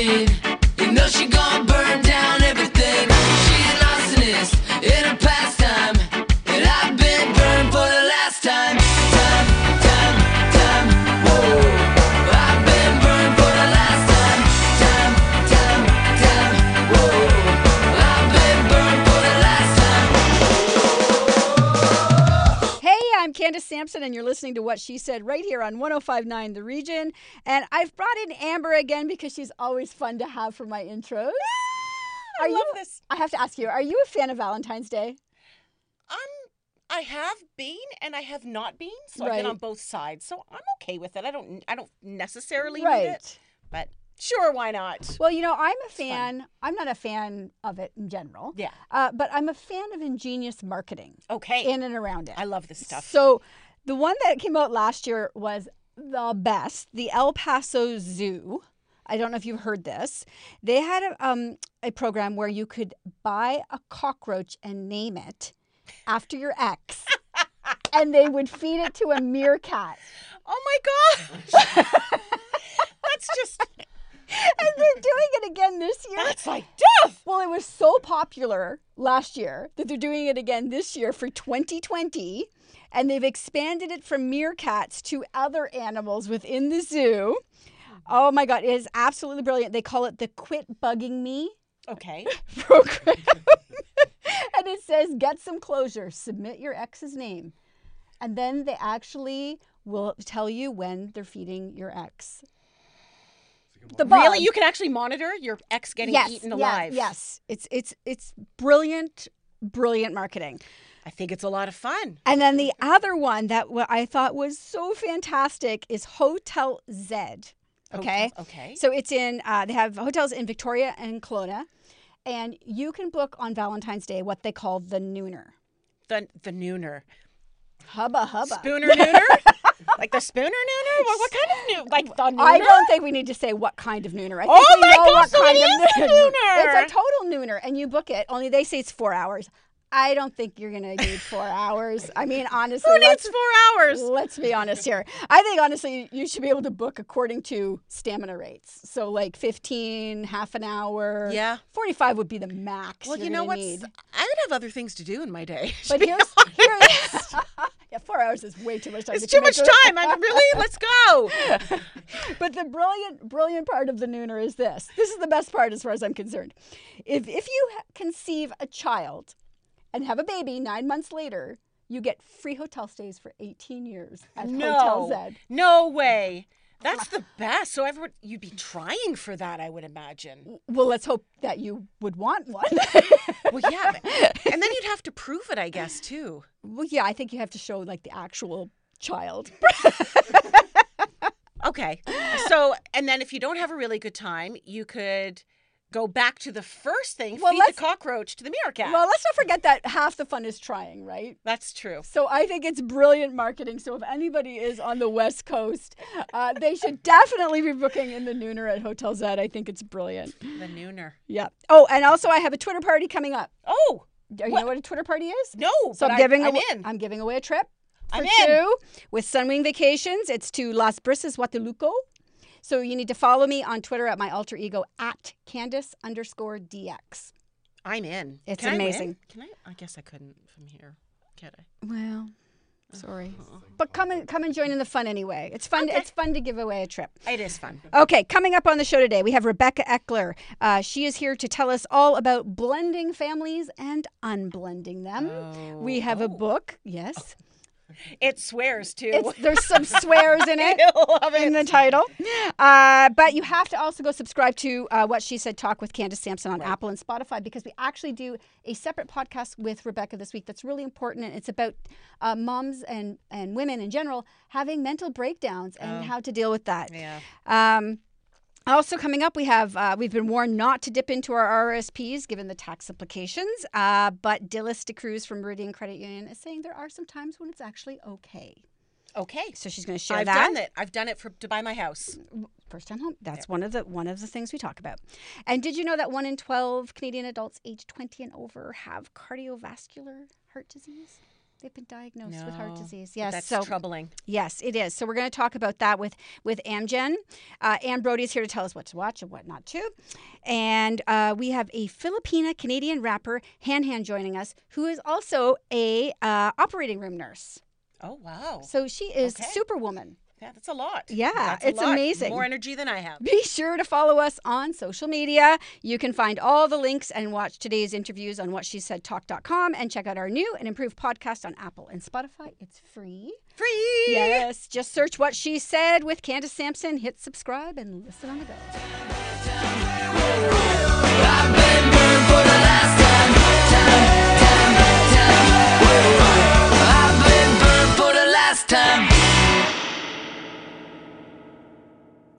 You know she gonna Sampson, and you're listening to What She Said right here on 1059 The Region. And I've brought in Amber again because she's always fun to have for my intros. I Are love you- this. I have to ask you, are you a fan of Valentine's Day? Um, I have been and I have not been, so I've been on both sides. So I'm okay with it. I don't. I don't necessarily right. need it, but sure, why not? Well, you know, I'm a fan. I'm not a fan of it in general, Yeah. uh, but I'm a fan of ingenious marketing Okay. in and around it. I love this stuff. So, the one that came out last year was the best the El Paso Zoo. I don't know if you've heard this. They had a, um, a program where you could buy a cockroach and name it after your ex, and they would feed it to a meerkat. oh my gosh. That's just. And they're doing it again this year. That's like death. Well, it was so popular last year that they're doing it again this year for 2020. And they've expanded it from meerkats to other animals within the zoo. Oh my God, it is absolutely brilliant. They call it the Quit Bugging Me Okay. program. and it says, get some closure, submit your ex's name. And then they actually will tell you when they're feeding your ex. The Really, you can actually monitor your ex getting eaten yeah, alive. Yes, it's it's it's brilliant, brilliant marketing. I think it's a lot of fun. And then the other one that I thought was so fantastic is Hotel Z. Okay, Hotel- Okay. so it's in uh, they have hotels in Victoria and Kelowna, and you can book on Valentine's Day what they call the nooner. The the nooner. Hubba hubba. Spooner nooner? like the spooner nooner? What, what kind of nooner? Like the nooner? I don't think we need to say what kind of nooner. I think Oh we my know gosh, what so kind it of is nooner. It's a total nooner, and you book it. Only they say it's four hours. I don't think you're gonna need four hours. I mean, honestly, Who needs four hours? let's be honest here. I think honestly, you should be able to book according to stamina rates. So like 15, half an hour. Yeah. 45 would be the max. Well, you're know. Need. I would have other things to do in my day. But here's here. yeah, four hours is way too much time. It's to too much time. I'm really. Let's go. But the brilliant, brilliant part of the nooner is this. This is the best part as far as I'm concerned. If if you conceive a child and have a baby nine months later, you get free hotel stays for 18 years at Hotel No. Z. No way. That's the best. So everyone, you'd be trying for that, I would imagine. Well, let's hope that you would want one. Well, yeah, and then you'd have to prove it, I guess, too. well, yeah, I think you have to show like the actual child. Okay. So, and then if you don't have a really good time, you could go back to the first thing, Well, feed the cockroach to the meerkat. Well, let's not forget that half the fun is trying, right? That's true. So I think it's brilliant marketing. So if anybody is on the West Coast, uh, they should definitely be booking in the nooner at Hotel Z. I think it's brilliant. The nooner. Yeah. Oh, and also I have a Twitter party coming up. Oh, Do you What? know what a Twitter party is? no. So but I'm giving I, am away, in. I'm giving away a trip for I'm in. two with Sunwing Vacations. It's to Las Brisas, Huatulco. So you need to follow me on Twitter at my alter ego at Candace underscore DX. I'm in. It's Can I amazing. Can I? I guess I couldn't from here. Can I? Well, sorry, but come and come and join in the fun anyway. It's fun. Okay. It's fun to give away a trip. It is fun. Okay, coming up on the show today, we have Rebecca Eckler. Uh, she is here to tell us all about blending families and unblending them. we have a Oh. book. Yes, It swears too. it's, there's some swears in it. I love in the title. Uh, but you have to also go subscribe to uh, What She Said Talk with Candace Sampson on Apple and Spotify because we actually do a separate podcast with Rebecca this week that's really important. And it's about uh, moms and, and women in general having mental breakdowns and how to deal with that. Yeah. Um, also coming up, we have uh, we've been warned not to dip into our RSPs given the tax implications. Uh, but Dilys D'Cruz from Meridian Credit Union is saying there are some times when it's actually okay. Okay. So she's going to share I've that. done it. I've done it for to buy my house. First time home. That's one of the one of the things we talk about. And did you know that one in twelve Canadian adults aged twenty and over have cardiovascular heart disease? They've been diagnosed with heart disease. Yes, That's so troubling. yes, it is. So we're going to talk about that with with Amgen. Uh, Anne Brody is here to tell us what to watch and what not to. And uh, we have a Filipina Canadian rapper, Han Han, joining us, who is also a uh, operating room nurse. Oh wow. So she is Okay. Superwoman. Yeah, that's a lot. Yeah, That's a it's lot. amazing. More energy than I have. Be sure to follow us on social media. You can find all the links and watch today's interviews on whatshesaidtalk.com and check out our new and improved podcast on Apple and Spotify. It's free. Free. Yes, just search What She Said with Candace Sampson, hit subscribe, and listen on the go.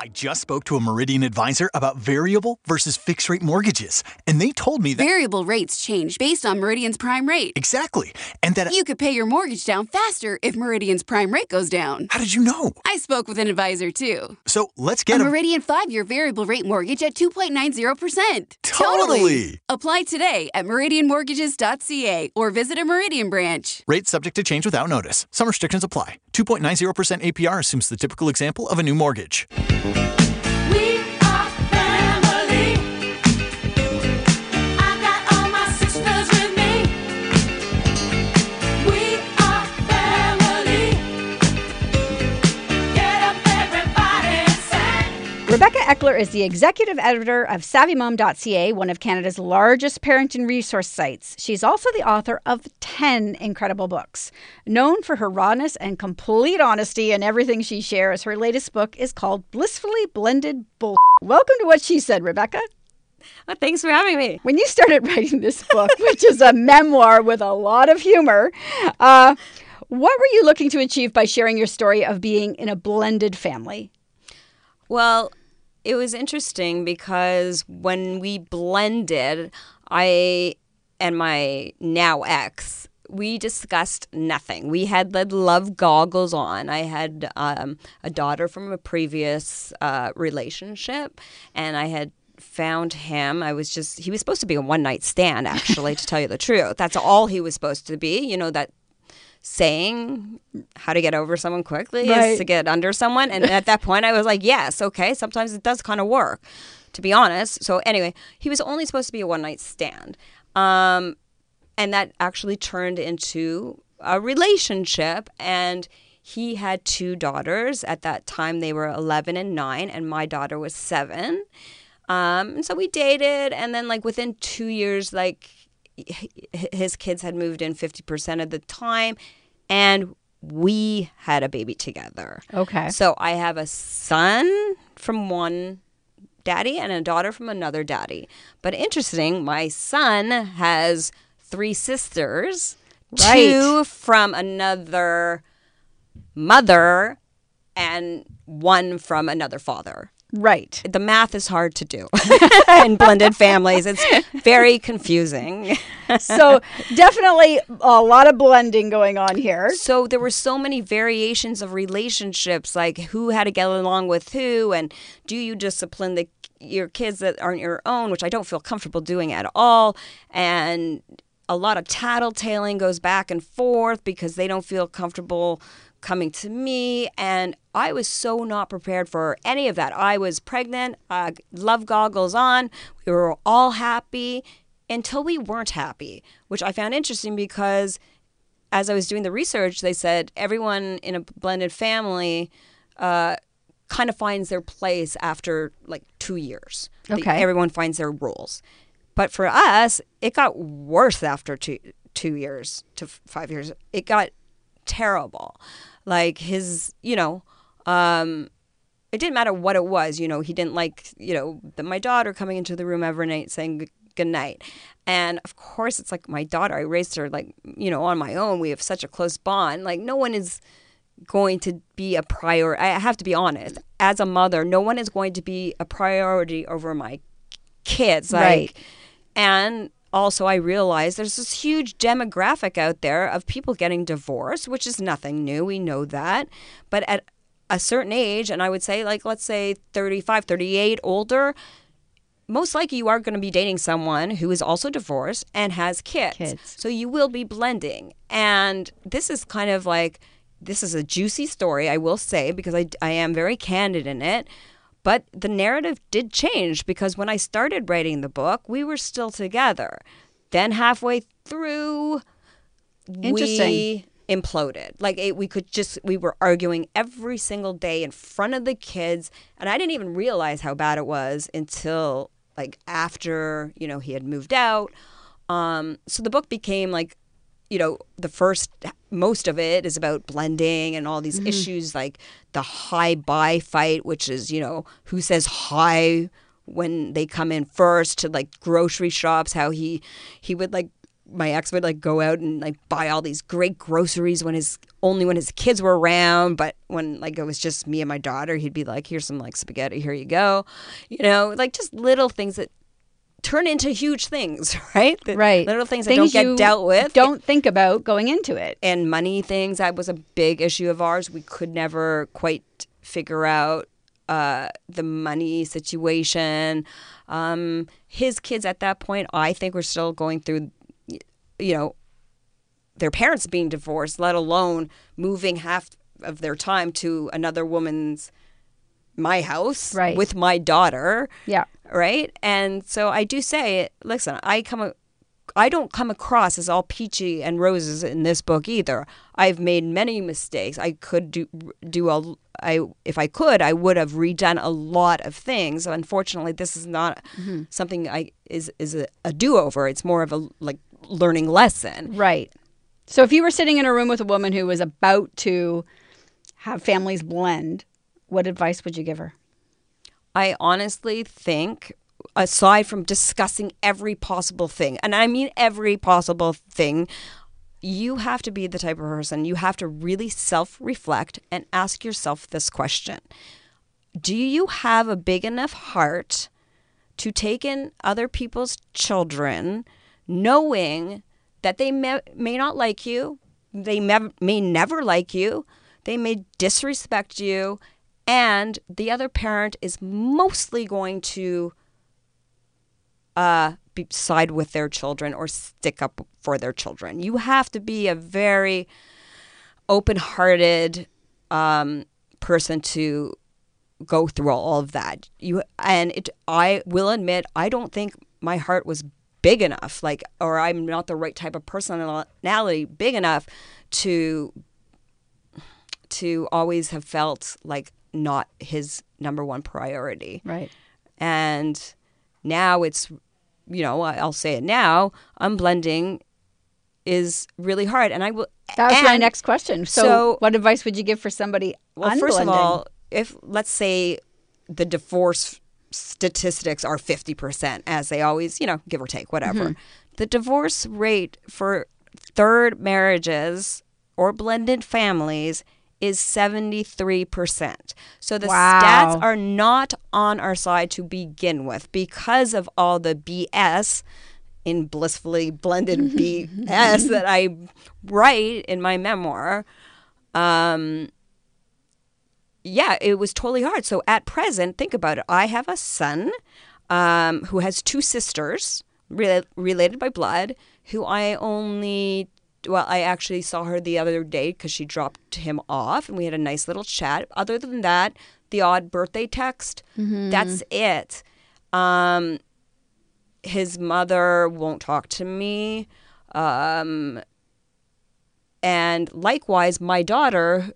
I just spoke to a Meridian advisor about variable versus fixed rate mortgages, and they told me that Variable rates change based on Meridian's prime rate. exactly, and that You could pay your mortgage down faster if Meridian's prime rate goes down. how did you know? I spoke with an advisor too. So let's A get a, Meridian 5 year variable rate mortgage at 2.90%. Totally. Apply today at meridianmortgages.ca or visit a Meridian branch. Rates subject to change without notice. Some restrictions apply. 2.90% APR assumes the typical example of a new mortgage. We Rebecca Eckler is the executive editor of SavvyMom.ca, one of Canada's largest parenting resource sites. She's also the author of 10 incredible books. Known for her rawness and complete honesty in everything she shares, her latest book is called Blissfully Blended Bull. Welcome to What She Said, Rebecca. Well, thanks for having me. When you started writing this book, which is a memoir with a lot of humor, uh, what were you looking to achieve by sharing your story of being in a blended family? Well, it was interesting because when we blended, I and my now ex, we discussed nothing. We had the love goggles on. I had um, a daughter from a previous uh, relationship, and I had found him. I was just, he was supposed to be a one night stand, actually, to tell you the truth. That's all he was supposed to be. You know, that saying how to get over someone quickly Right. is to get under someone. And at that point, I was like, yes, okay. Sometimes it does kind of work, to be honest. So anyway, he was only supposed to be a one night stand. Um, and that actually turned into a relationship. And he had two daughters. At that time, they were 11 and 9, and my daughter was 7. Um, and so we dated, and then like within two years, like his kids had moved in 50% of the time, and we had a baby together. Okay. So I have a son from one daddy and a daughter from another daddy. But interesting, my son has three sisters, Right. two from another mother, and one from another father. Right. The math is hard to do in blended families. It's very confusing. So definitely a lot of blending going on here. So there were so many variations of relationships, like who had to get along with who, and do you discipline the your kids that aren't your own, which I don't feel comfortable doing at all, and a lot of tattletaling goes back and forth because they don't feel comfortable coming to me and i was so not prepared for any of that i was pregnant uh, love goggles on we were all happy until we weren't happy which i found interesting because as I was doing the research, they said everyone in a blended family uh, kind of finds their place after like two years. The- Okay. everyone finds their roles. But for us, it got worse after two two years to f- five years. It got terrible. Like his, you know, um, it didn't matter what it was. You know, he didn't like, you know, the, my daughter coming into the room every night saying good, night. And of course, it's like my daughter. I raised her like, you know, on my own. We have such a close bond. Like, no one is going to be a prior. I have to be honest. As a mother, no one is going to be a priority over my kids. Like, Right. and also, I realized there's this huge demographic out there of people getting divorced, which is nothing new. We know that. But at a certain age, and I would say, like, let's say 35, 38, older, most likely you are going to be dating someone who is also divorced and has kids. Kids. So you will be blending. And this is kind of like this is a juicy story, I will say, because I, I am very candid in it. But the narrative did change because when I started writing the book, we were still together. Then halfway through, we imploded. Like it, we could just we were arguing every single day in front of the kids, and I didn't even realize how bad it was until like after you know he had moved out. Um, so the book became like, you know, the first most of it is about blending and all these mm-hmm. issues like the high buy fight, which is you know who says hi when they come in first to like grocery shops. How he he would like my ex would like go out and like buy all these great groceries when his only when his kids were around but when like it was just me and my daughter he'd be like here's some like spaghetti here you go you know like just little things that turn into huge things right That- Right. little things that don't get dealt with Don't think about going into it. and money things that was a big issue of ours we could never quite figure out uh, the money situation um, his kids at that point i think were still going through you know their parents being divorced let alone moving half of their time to another woman's my house Right. with my daughter Yeah. right? And so I do say, listen, I come, a- I don't come across as all peachy and roses in this book either. I've made many mistakes. I could do do a, I if I could, I would have redone a lot of things. Unfortunately, this is not mm-hmm. something I is is a, a do over. It's more of a like learning lesson. Right. So if you were sitting in a room with a woman who was about to have families blend, what advice would you give her? I honestly think, aside from discussing every possible thing, and I mean every possible thing, you have to be the type of person, you have to really self reflect and ask yourself this question Do you have a big enough heart to take in other people's children, knowing that they may, may not like you, they may, may never like you, they may disrespect you, and the other parent is mostly going to uh, be, side with their children or stick up for their children. You have to be a very open-hearted um, person to go through all of that. You and it. I will admit, I don't think my heart was big enough, like, or I'm not the right type of personality big enough to to always have felt like not his number one priority. Right. And now it's, you know, I'll say it now. Unblending is really hard, and I will. That was my next question. So, so- what advice would you give for somebody Well, first of all, if let's say the divorce statistics are 50%, as they always, you know, give or take, whatever, Mm-hmm. the divorce rate for third marriages or blended families is 73%. So the Wow. stats are not on our side to begin with because of all the BS in blissfully blended BS that I write in my memoir. Um, yeah, it was totally hard. So at present, think about it. I have a son um, who has two sisters rela- related by blood, who I only, well, I actually saw her the other day because she dropped him off and we had a nice little chat. Other than that, the odd birthday text, that's it. Um, his mother won't talk to me. Um, and likewise, my daughter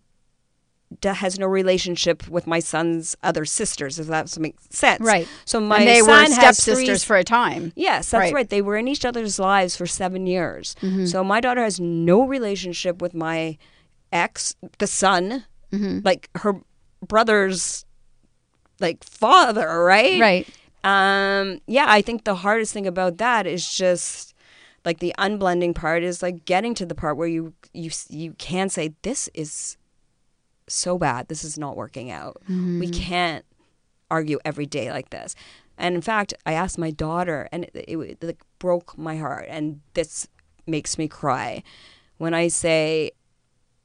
has no relationship with my son's other sisters, if that makes sense. Right. So my and they son were stepsisters for a time. Yes, that's Right. right. They were in each other's lives for seven years. Mm-hmm. So my daughter has no relationship with my ex, the son, Mm-hmm. like her brother's like father, right? Right. Um, yeah, I think the hardest thing about that is just like the unblending part is like getting to the part where you you you can say this is so bad. This is not working out. We mm-hmm. can't argue every day like this. And in fact, I asked my daughter, and it, it, it like broke my heart. And this makes me cry when I say,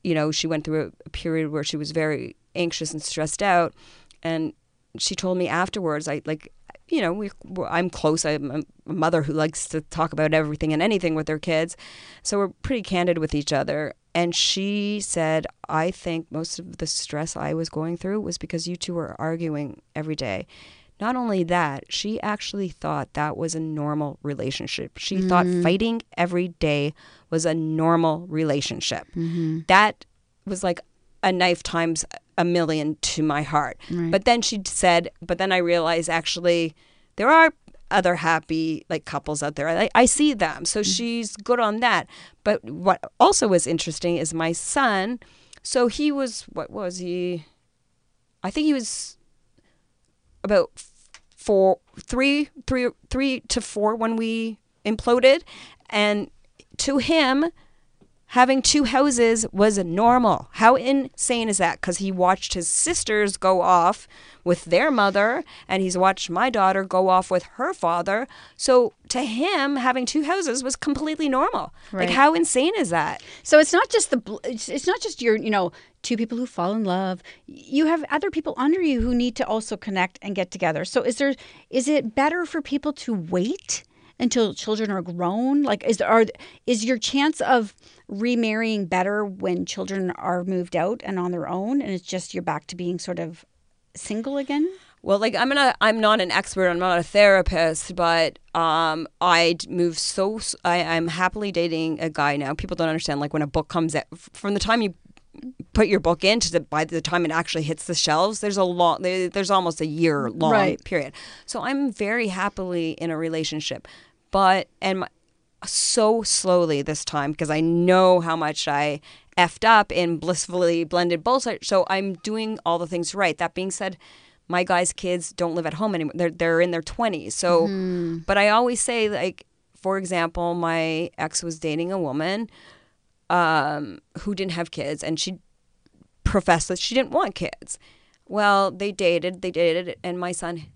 you know, she went through a, period where she was very anxious and stressed out, and she told me afterwards, I like, you know, we, I'm close. I'm a a mother who likes to talk about everything and anything with her kids. So we're pretty candid with each other. And she said, I think most of the stress I was going through was because you two were arguing every day. Not only that, she actually thought that was a normal relationship. She thought mm. fighting every day was a normal relationship. Mm-hmm. That was like a knife times a million to my heart. But then she said, but then I realized actually there are other happy like couples out there. I, I see them. So mm. she's good on that. But what also was interesting is my son. So he was, what was he? I think he was about four, three, three, three to four when we imploded, and to him, having two houses was normal. How insane is that? Because he watched his sisters go off with their mother, and he's watched my daughter go off with her father. So to him, having two houses was completely normal. Right. Like, how insane is that? So it's not just the it's, not just your you know two people who fall in love. You have other people under you who need to also connect and get together. So is there is it better for people to wait until children are grown? Like is there are is your chance of remarrying better when children are moved out and on their own and it's just you're back to being sort of single again? Well, like I'm not, I'm not an expert. I'm not a therapist, but um, I move so. I, am happily dating a guy now. People don't understand. Like when a book comes out, from the time you put your book in to the, by the time it actually hits the shelves, there's a long. There's almost a year long Right. period. So I'm very happily in a relationship, but and my, so slowly this time because I know how much I effed up in blissfully blended bullshit. So I'm doing all the things right. That being said, my guys' kids don't live at home anymore. They're they're in their twenties. So, but I always say like, for example, my ex was dating a woman um, who didn't have kids, and she professed that she didn't want kids. Well, they dated, they dated, and my son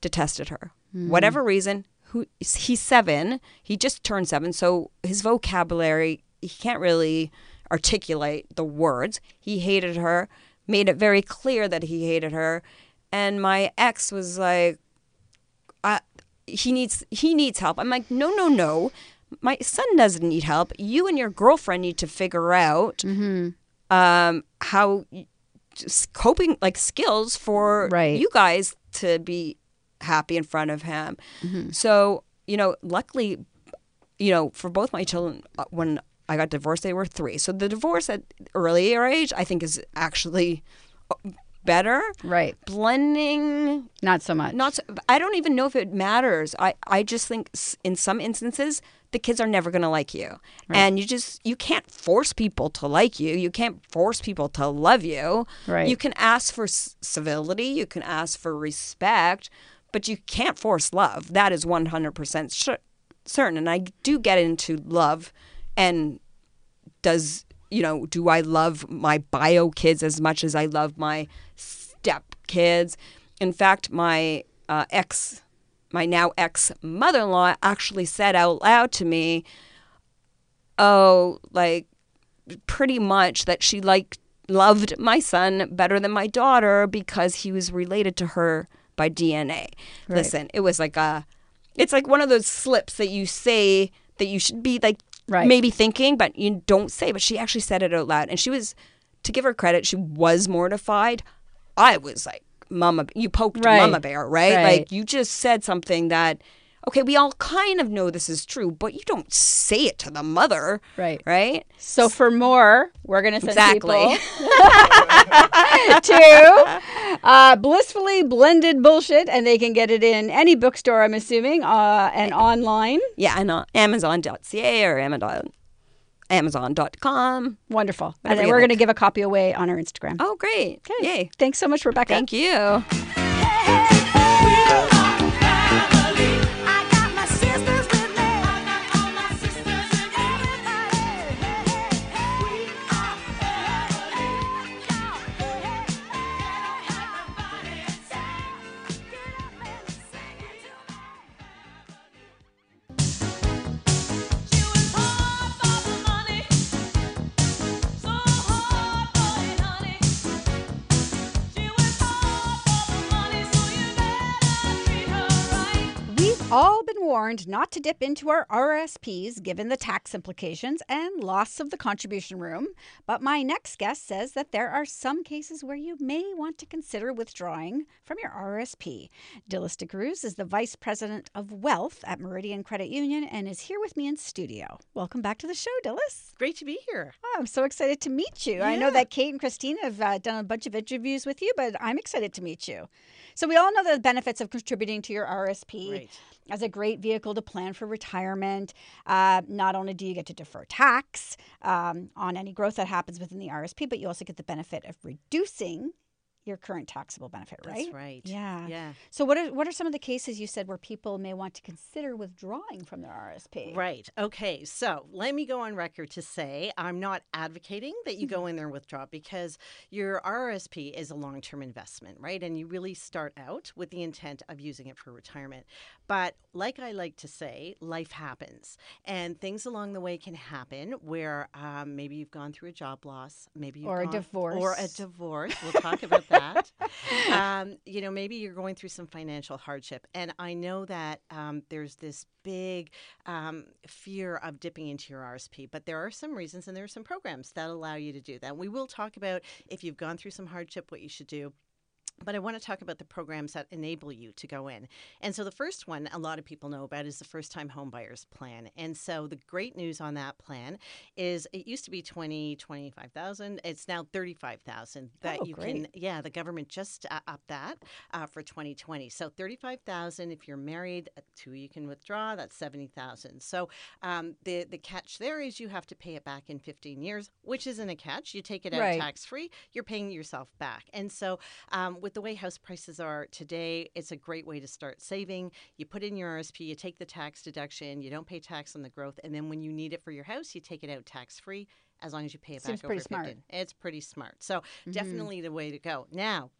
detested her. Whatever reason, who he's seven, he just turned seven, so his vocabulary he can't really articulate the words. He hated her, made it very clear that he hated her, and my ex was like, I, he needs he needs help. I'm like, no, no, no. My son doesn't need help. You and your girlfriend need to figure out um, how coping like skills for Right. you guys to be happy in front of him. So you know, luckily, you know, for both my children, uh, when I got divorced, they were three. So the divorce at earlier age, I think, is actually uh, better. Right. Blending Not so much. not so, i don't even know if it matters i i just think in some instances the kids are never going to like you and you just you can't force people to like you you can't force people to love you Right. you can ask for s- civility you can ask for respect but you can't force love. That is 100% cer- certain and i do get into love and does you know do i love my bio kids as much as i love my step kids? In fact my uh, ex my now ex mother-in-law actually said out loud to me oh like pretty much that she liked loved my son better than my daughter because he was related to her by dna listen it was like a it's like one of those slips that you say that you should be like Right. maybe thinking, but you don't say. But she actually said it out loud, and she was, to give her credit, she was mortified. I was like, "Mama, you poked Right. Mama Bear, right? Right. Like you just said something that." Okay, we all kind of know this is true, but you don't say it to the mother, Right. Right? So for more, we're going to send Exactly. people to uh, Blissfully Blended Bullshit, and they can get it in any bookstore, I'm assuming, uh, and online. Yeah, and on Amazon.ca or Amazon, Amazon.com. Wonderful. And then we're going to give a copy away on our Instagram. Oh, great! Okay. Yay! Thanks so much, Rebecca. Thank you. All been warned not to dip into our RSPs given the tax implications and loss of the contribution room. But my next guest says that there are some cases where you may want to consider withdrawing from your RSP. Dilys D'Cruz is the Vice President of Wealth at Meridian Credit Union and is here with me in studio. Welcome back to the show, Dilys. Great to be here. Oh, I'm so excited to meet you. I know that Kate and Christine have uh, done a bunch of interviews with you, but I'm excited to meet you. So, we all know the benefits of contributing to your RSP Right. As a great vehicle to plan for retirement. Uh, not only do you get to defer tax um, on any growth that happens within the RSP, but you also get the benefit of reducing your current taxable benefit, right? That's right. Yeah. Yeah. So, what are what are some of the cases you said where people may want to consider withdrawing from their RSP? Right. Okay. So let me go on record to say I'm not advocating that you Mm-hmm. go in there and withdraw because your RSP is a long term investment, right? And you really start out with the intent of using it for retirement. But like I like to say, life happens and things along the way can happen where um, maybe you've gone through a job loss, maybe you've Or a divorce, Or a divorce. We'll talk about that. um, you know, maybe you're going through some financial hardship. And I know that um, there's this big um, fear of dipping into your RSP, but there are some reasons and there are some programs that allow you to do that. We will talk about if you've gone through some hardship, what you should do. But I want to talk about the programs that enable you to go in. And so the first one a lot of people know about is the first time home buyers plan. And so the great news on that plan is it used to be 20, 25,000. It's now 35,000 that Oh, you great. can yeah, the government just uh, upped that uh, for 2020. So 35,000 if you're married, uh, two you can withdraw, that's 70,000. So um, the the catch there is you have to pay it back in 15 years, which isn't a catch. You take it out Right. tax free, you're paying yourself back. And so um, with the way house prices are today, it's a great way to start saving. You put in your RSP, you take the tax deduction, you don't pay tax on the growth, and then when you need it for your house, you take it out tax free as long as you pay it Seems back pretty over smart. 15. It's pretty smart. So Mm-hmm. definitely the way to go. Now,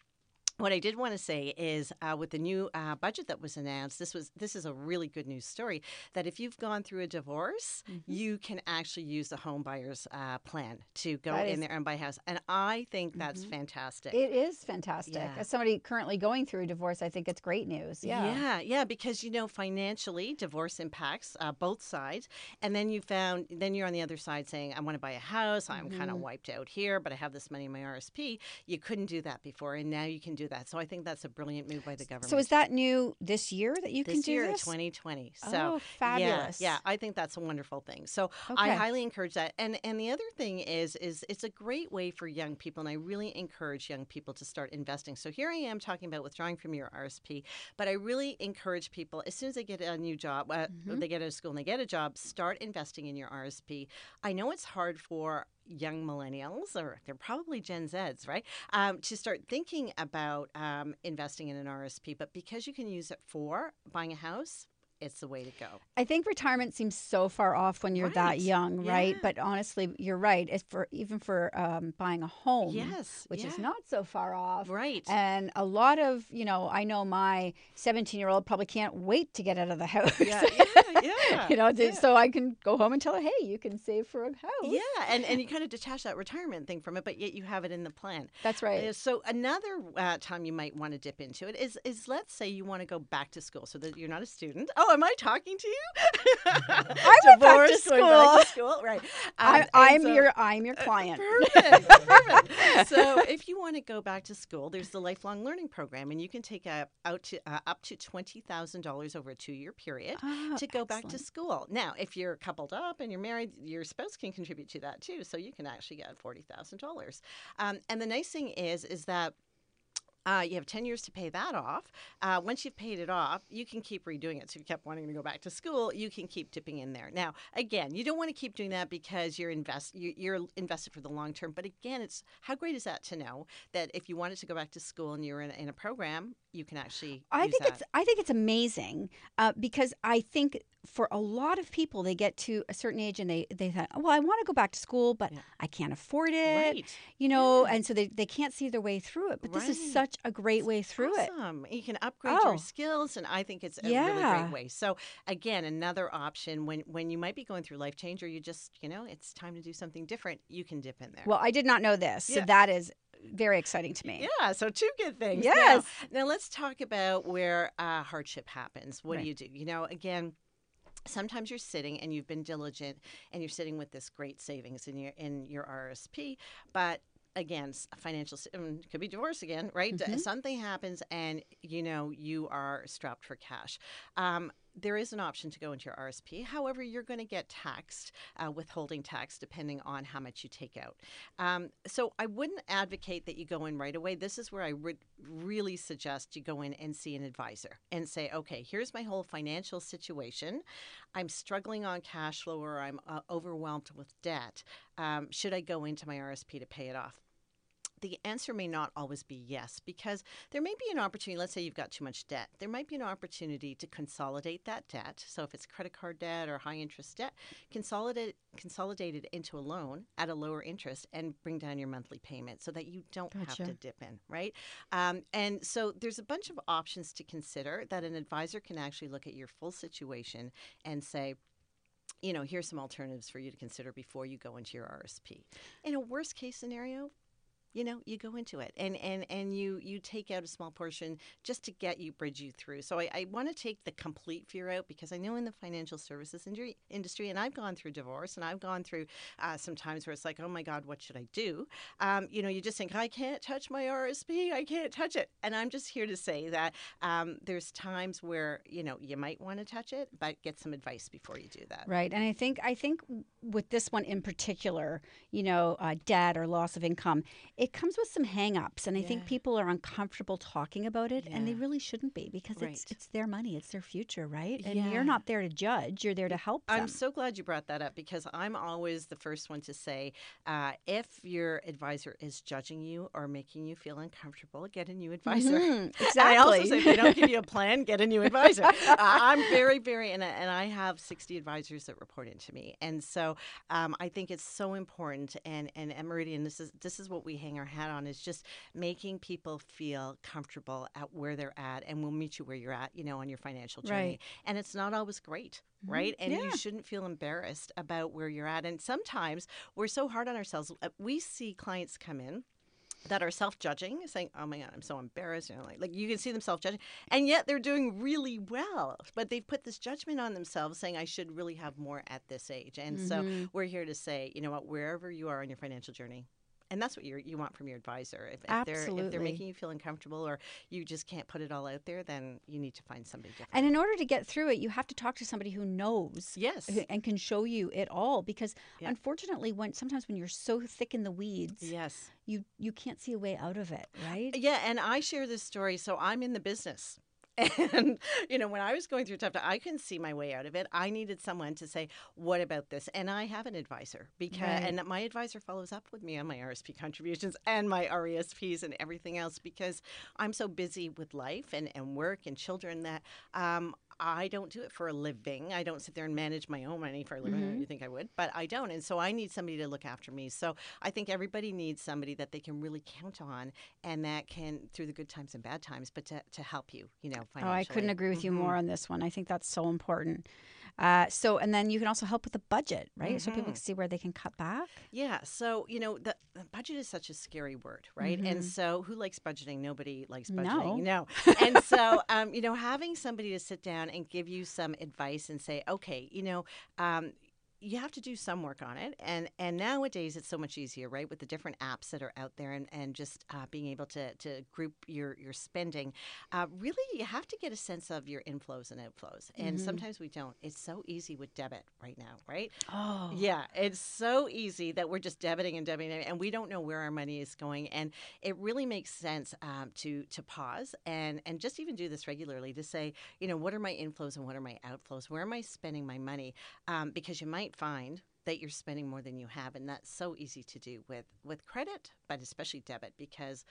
what I did want to say is, uh, with the new uh, budget that was announced, this was this is a really good news story. That if you've gone through a divorce, Mm-hmm. you can actually use the home buyers uh, plan to go That in is- there and buy a house, and I think that's fantastic. It is fantastic. Yeah. As somebody currently going through a divorce, I think it's great news. Yeah. yeah, yeah, because you know financially, divorce impacts uh, both sides, and then you found, then you're on the other side saying, "I want to buy a house. I'm kind Mm-hmm. of wiped out here, but I have this money in my RSP." You couldn't do that before, and now you can do that. So I think that's a brilliant move by the government. So is that new this year that you this can do year, this? 2020. So Oh, fabulous. Yeah, yeah, I think that's a wonderful thing. So I highly encourage that. And and the other thing is is it's a great way for young people, and I really encourage young people to start investing. So here I am talking about withdrawing from your RSP, but I really encourage people as soon as they get a new job, uh, Mm-hmm. they get out of school and they get a job, start investing in your RSP. I know it's hard for young millennials or they're probably gen z's right um, to start thinking about um, investing in an rsp but because you can use it for buying a house it's the way to go I think retirement seems so far off when you're that Right. young, right? But honestly, you're right. It's for even for um, buying a home, Yes, which is not so far off, Right. And a lot of you know, I know my 17 year old probably can't wait to get out of the house. yeah yeah yeah you know, yeah. so I can go home and tell her, hey, you can save for a house. yeah and, and you kind of detach that retirement thing from it but yet you have it in the plan That's right. Uh, So another uh, time you might want to dip into it is is let's say you want to go back to school so that you're not a student. Oh, am I talking to you? I went back to school. school, right? Um, I, I'm so- your I'm your client. Perfect. Perfect. so, if you want to go back to school, there's the lifelong learning program, and you can take a, out to uh, up to twenty thousand dollars over a two year period Oh, to go back to school. Now, if you're coupled up and you're married, your spouse can contribute to that too, so you can actually get forty thousand dollars. Um, and the nice thing is, is that uh, you have 10 years to pay that off. Uh, once you've paid it off, you can keep redoing it. So if you kept wanting to go back to school, you can keep dipping in there. Now, again, you don't want to keep doing that because you're invest you, you're invested for the long term. But again, it's how great is that to know that if you wanted to go back to school and you're in, a- in a program, you can actually. I think that. it's I think it's amazing uh, because I think for a lot of people they get to a certain age and they they thought, well, I want to go back to school, but Yeah. I can't afford it, Right. you know, and so they, they can't see their way through it. But this is such a great way through it. awesome. You can upgrade Oh. your skills, and I think it's a really great way. So again, another option when when you might be going through life change, or you just you know it's time to do something different, you can dip in there. Well, I did not know this, so that is very exciting to me. Yeah, so two good things. Yes. Now, now let's talk about where uh, hardship happens. What Right. do you do? You know, again, sometimes you're sitting and you've been diligent and you're sitting with this great savings in your in your RSP, but again, financial um, could be divorce again, right? Mm-hmm. Something happens and you know you are strapped for cash. Um, there is an option to go into your RSP. However, you're going to get taxed, uh, withholding tax, depending on how much you take out. Um, so I wouldn't advocate that you go in right away. This is where I would really suggest you go in and see an advisor and say, okay, here's my whole financial situation. I'm struggling on cash flow or I'm uh, overwhelmed with debt. Um, should I go into my RSP to pay it off? The answer may not always be yes because there may be an opportunity let's say you've got too much debt there might be an opportunity to consolidate that debt. So if it's credit card debt or high interest debt consolidate consolidate it into a loan at a lower interest and bring down your monthly payment so that you don't have to dip in right? Um, and so there's a bunch of options to consider that an advisor can actually look at your full situation and say you know, here's some alternatives for you to consider before you go into your RSP. In a worst case scenario, you know, you go into it and, and, and you, you take out a small portion just to get you, bridge you through. So I, I want to take the complete fear out because I know in the financial services industry, industry and I've gone through divorce and I've gone through uh, some times where it's like, oh my God, what should I do? Um, you know, you just think, I can't touch my RSP, I can't touch it. And I'm just here to say that um, there's times where, you know, you might want to touch it, but get some advice before you do that. Right, and I think I think with this one in particular, you know, uh, debt or loss of income, it comes with some hang-ups, and I think people are uncomfortable talking about it, and they really shouldn't be because it's Right. it's their money, it's their future, right? And Yeah. you're not there to judge; you're there to help them. I'm so glad you brought that up because I'm always the first one to say uh, if your advisor is judging you or making you feel uncomfortable, get a new advisor. Mhm, And I also say if they don't give you a plan, get a new advisor. uh, I'm very, very, and I, and I have 60 advisors that report into me, and so um, I think it's so important. And and at Meridian, this is this is what we hang our hat on is just making people feel comfortable at where they're at, and we'll meet you where you're at, you know, on your financial journey. Right. And it's not always great, right? And Yeah. you shouldn't feel embarrassed about where you're at. And sometimes we're so hard on ourselves. Uh, We see clients come in that are self-judging, saying, "Oh my God, I'm so embarrassed." You know, like, like you can see them self-judging, and yet they're doing really well. But they've put this judgment on themselves, saying, "I should really have more at this age." And so we're here to say, you know what, wherever you are on your financial journey. And that's what you you want from your advisor. If, if they're if they're making you feel uncomfortable, or you just can't put it all out there, then you need to find somebody different. And in order to get through it, you have to talk to somebody who knows. Yes. who- And can show you it all because Yeah. unfortunately when sometimes when you're so thick in the weeds, yes. you you can't see a way out of it, right? Yeah, and I share this story. So I'm in the business. And, you know, when I was going through tough time, I couldn't see my way out of it. I needed someone to say, what about this? And I have an advisor because, Right. and my advisor follows up with me on my RSP contributions and my RESPs and everything else because I'm so busy with life and, and work and children that um, I don't do it for a living. I don't sit there and manage my own money for a living. You think I would, but I don't. And so I need somebody to look after me. So I think everybody needs somebody that they can really count on and that can, through the good times and bad times, but to, to help you, you know, Oh. I couldn't agree with you Mhm. more on this one. I think that's so important. Uh, so, and then you can also help with the budget, right? So Mm-hmm. people can see where they can cut back. Yeah. So, you know, the, the budget is such a scary word, right? And so, who likes budgeting? Nobody likes budgeting. No. and so, um, you know, having somebody to sit down and give you some advice and say, okay, you know, um, you have to do some work on it and and nowadays it's so much easier right with the different apps that are out there and, and just uh, being able to, to group your your spending uh, really you have to get a sense of your inflows and outflows and sometimes we don't it's so easy with debit right now right Oh, yeah, it's so easy that we're just debiting and debiting, and we don't know where our money is going. And it really makes sense um, to to pause and and just even do this regularly to say, you know, what are my inflows and what are my outflows? Where am I spending my money? Um, because you might find that you're spending more than you have, and that's so easy to do with with credit, but especially debit because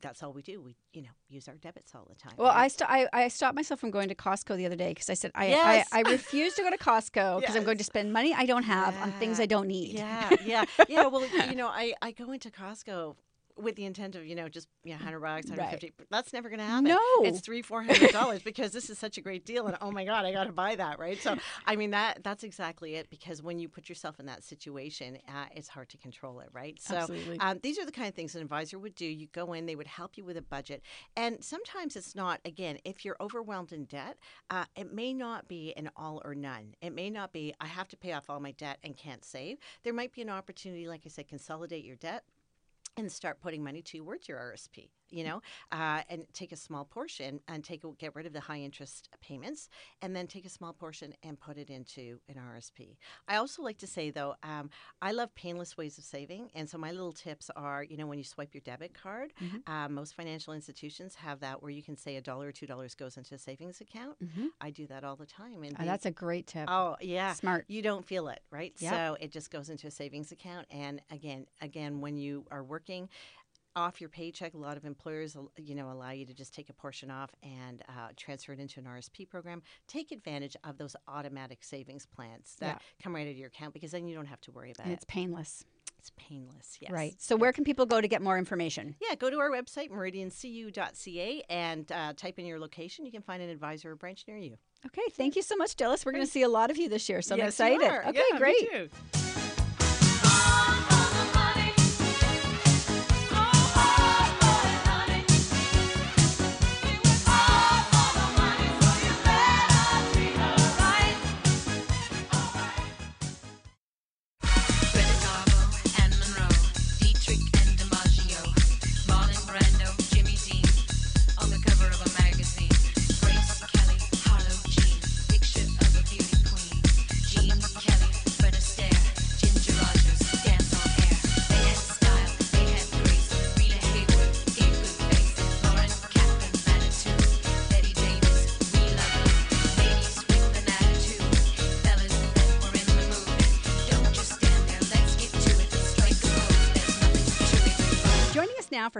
that's all we do. We you know use our debits all the time. Well, I, right? st- I I stopped myself from going to Costco the other day because I said I, Yes. I I refuse to go to Costco because I'm going to spend money I don't have on things I don't need. Yeah, yeah, yeah. Well, you know, I, I go into Costco with the intent of you know just you know, 100 bucks, Right. 150. That's never going to happen. No. it's three, four hundred dollars because this is such a great deal, and oh my god, I got to buy that, right? So I mean that that's exactly it. Because when you put yourself in that situation, uh, it's hard to control it, right? So um, these are the kind of things an advisor would do. You go in, they would help you with a budget, and sometimes it's not. Again, if you're overwhelmed in debt, uh, it may not be an all or none. It may not be I have to pay off all my debt and can't save. There might be an opportunity, like I said, consolidate your debt and start putting money towards your RSP, you know, uh, and take a small portion and take a, get rid of the high interest payments, and then take a small portion and put it into an RSP. I also like to say though, um, I love painless ways of saving, and so my little tips are, you know, when you swipe your debit card, uh, most financial institutions have that where you can say a dollar or two dollars goes into a savings account. I do that all the time, and Oh, they- that's a great tip. Oh yeah, Smart. You don't feel it, right? Yep. So it just goes into a savings account, and again, again, when you are working off your paycheck, a lot of employers, you know, allow you to just take a portion off and uh, transfer it into an RSP program. Take advantage of those automatic savings plans that Yeah. come right out of your account because then you don't have to worry about and it. it's painless. It's painless. Yes. Right. So where can people go to get more information? Yeah, go to our website, meridiancu.ca, and uh, type in your location. You can find an advisor or branch near you. Okay, thank you so much, Dilys. We're going to see a lot of you this year, so I'm Yes, you excited. Okay, Yeah, great.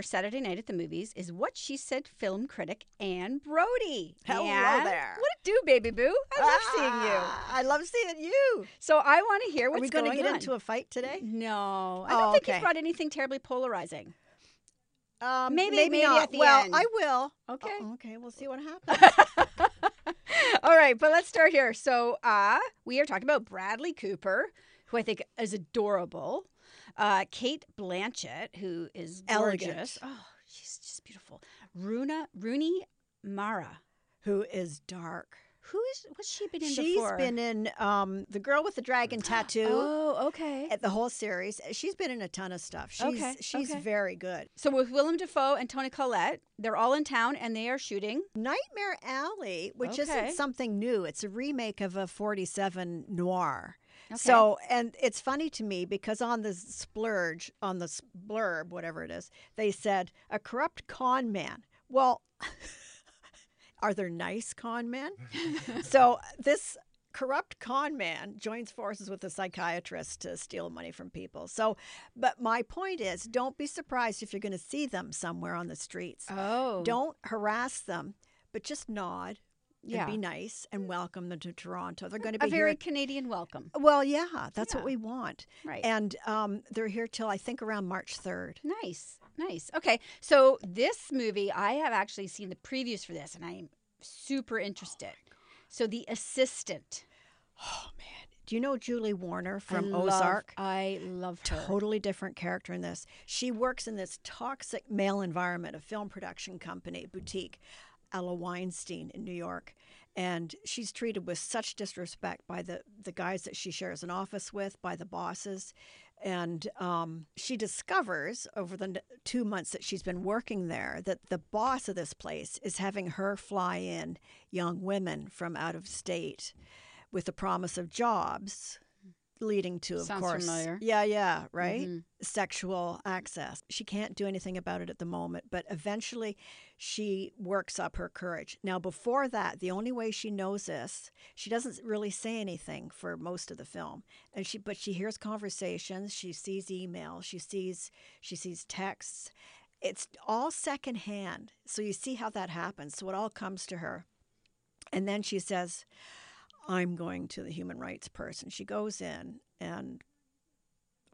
For Saturday Night at the Movies is What She Said film critic Anne Brody. Hello Anne, there. What it do, baby boo? I love seeing you. Ah, I love seeing you. So I want to hear Are what's we going to get on. into a fight today? No, I Oh, don't think okay. you've brought anything terribly polarizing. Um, Maybe- maybe not. at the well, end. I will. Okay. Oh, okay, we'll see what happens. All right, but let's start here. So, uh, we are talking about Bradley Cooper, who I think is adorable. Uh, Cate Blanchett, who is Elegant. Oh, she's just beautiful. Runa Rooney Mara. Who is dark? Who is? What's she been in She's before? been in um, the girl with the dragon tattoo. Oh, okay. At the whole series, she's been in a ton of stuff. She's Okay, she's okay. very good. So with Willem Dafoe and Toni Collette, they're all in town and they are shooting. Nightmare Alley, which Okay. isn't something new. It's a remake of a 47 noir. Okay. So, and it's funny to me because on the splurge, on the blurb, whatever it is, they said a corrupt con man. Well, are there nice con men? so this corrupt con man joins forces with a psychiatrist to steal money from people. So, but my point is, don't be surprised if you're going to see them somewhere on the streets. Oh, Don't harass them, but just nod Yeah. and be nice and welcome them to Toronto. They're going to be a very here. Canadian welcome. Well, yeah, that's Yeah. what we want. Right. And um, they're here till I think around March 3rd. Nice, nice. Okay, so this movie, I have actually seen the previews for this, and I'm super interested. So the assistant Oh, man. Do you know Julie Warner from I love- Ozark? I love her. Totally different character in this. She works in this toxic male environment, a film production company, boutique, Ella Weinstein in New York. And she's treated with such disrespect by the, the guys that she shares an office with, by the bosses. And um, she discovers over the two months that she's been working there that the boss of this place is having her fly in young women from out of state with the promise of jobs leading to of Sounds course. familiar. yeah yeah right? Mhm. sexual access. She can't do anything about it at the moment but eventually she works up her courage. Now before that the only way she knows this she doesn't really say anything for most of the film. And she but she hears conversations she sees emails she sees she sees texts. It's all secondhand so you see how that happens. So it all comes to her. And then she says I'm going to the human rights person. She goes in and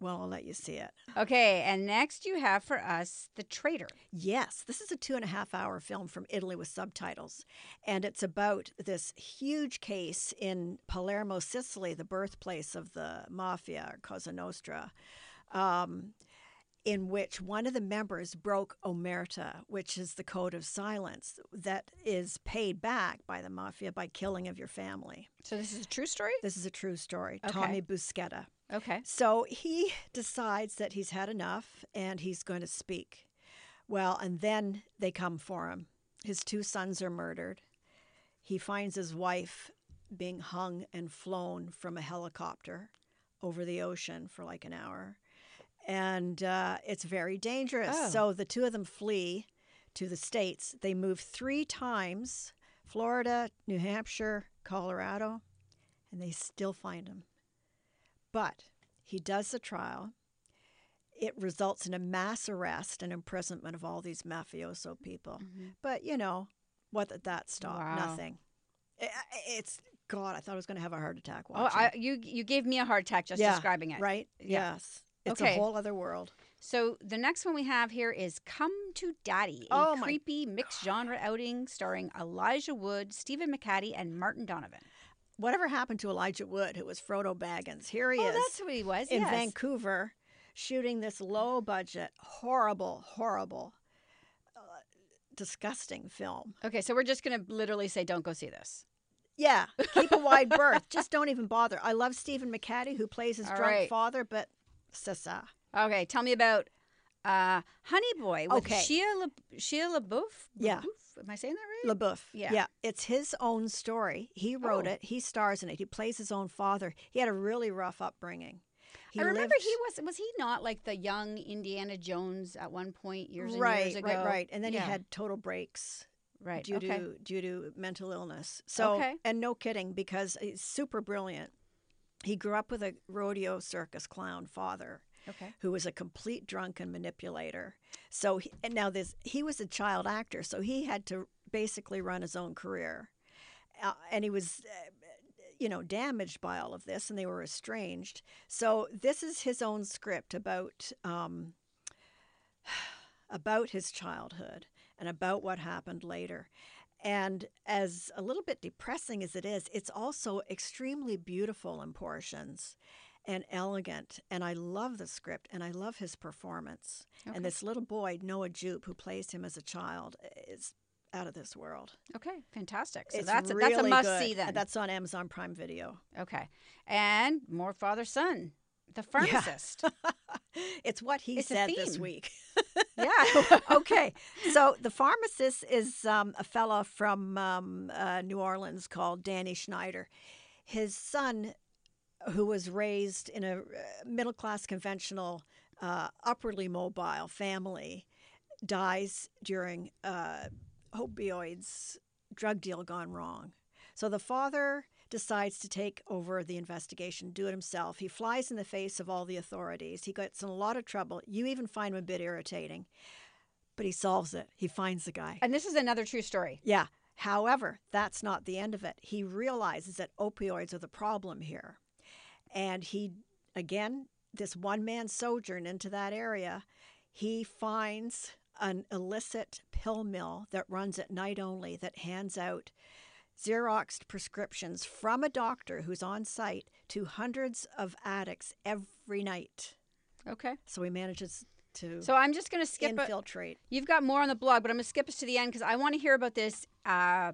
Well, I'll let you see it. Okay, and next you have for us The Traitor. Yes, this is a two and a half hour film from Italy with subtitles. And it's about this huge case in Palermo, Sicily, the birthplace of the mafia, Cosa Nostra, um, in which one of the members broke omerta, which is the code of silence that is paid back by the mafia by killing of your family. So this is a true story? This is a true story. Okay. Tommy Buscetta. Okay. So he decides that he's had enough and he's going to speak. Well, and then they come for him. His two sons are murdered. He finds his wife being hung and flown from a helicopter over the ocean for like an hour. And uh, it's very dangerous. Oh. So the two of them flee to the States. They move three times Florida, New Hampshire, Colorado, and they still find him. But he does the trial. It results in a mass arrest and imprisonment of all these mafioso people. But, you know, what did that stop? Mm-hmm. Wow. Nothing. It's, God, I thought I was going to have a heart attack Oh. I, you you gave me a heart attack just Yeah, describing it. Right? Yeah. Yes. It's Okay. a whole other world. So the next one we have here is Come to Daddy, a Oh creepy mixed genre outing starring Elijah Wood, Stephen McHattie, and Martin Donovan. Whatever happened to Elijah Wood, who was Frodo Baggins? Here he oh, is. that's who he was. in yes. Vancouver shooting this low budget, horrible, horrible, uh, disgusting film. Okay, so we're just gonna literally say, don't go see this. Yeah, keep a wide berth. Just don't even bother. I love Stephen McHattie, who plays his All drunk right. father, but sissa. Okay, tell me about uh, Honey Boy with Okay. Shia La- Shia LaBeouf. Yeah. LaBeouf? Am I saying that right? LaBeouf. Yeah. yeah, it's his own story. He wrote Oh. it. He stars in it. He plays his own father. He had a really rough upbringing. He I remember lived- he was was he not like the young Indiana Jones at one point years and right, years ago? right, right, and then Yeah. he had total breaks right due okay. to due to mental illness. So Okay. and no kidding because he's super brilliant. He grew up with a rodeo circus clown father Okay. who was a complete drunk and manipulator. So he, and now this he was a child actor, so he had to basically run his own career, uh, and he was. Uh, you know, damaged by all of this, and they were estranged. So this is his own script about um, about his childhood and about what happened later. And as a little bit depressing as it is, it's also extremely beautiful in portions and elegant. And I love the script and I love his performance. Okay. And this little boy, Noah Jupe, who plays him as a child, is out of this world. Okay, fantastic. So it's that's a, really that's a must good. see then. That's on Amazon Prime Video. okay, and more father son, the pharmacist. it's what he It's said this week. Yeah. okay. So the pharmacist is um, a fella from um, uh, New Orleans called Danny Schneider. His son, who was raised in a uh, middle class, conventional, uh, upwardly mobile family, dies during uh, opioids drug deal gone wrong. So the father decides to take over the investigation, do it himself. He flies in the face of all the authorities. He gets in a lot of trouble. You even find him a bit irritating, but he solves it. He finds the guy. and this is another true story. Yeah. However, that's not the end of it. He realizes that opioids are the problem here. And he, again, this one man sojourn into that area, he finds an illicit pill mill that runs at night only that hands out Xeroxed prescriptions from a doctor who's on site to hundreds of addicts every night. Okay. So he manages to So I'm just going to skip. A, infiltrate. you've got more on the blog, but I'm going to skip us to the end because I want to hear about this. Uh,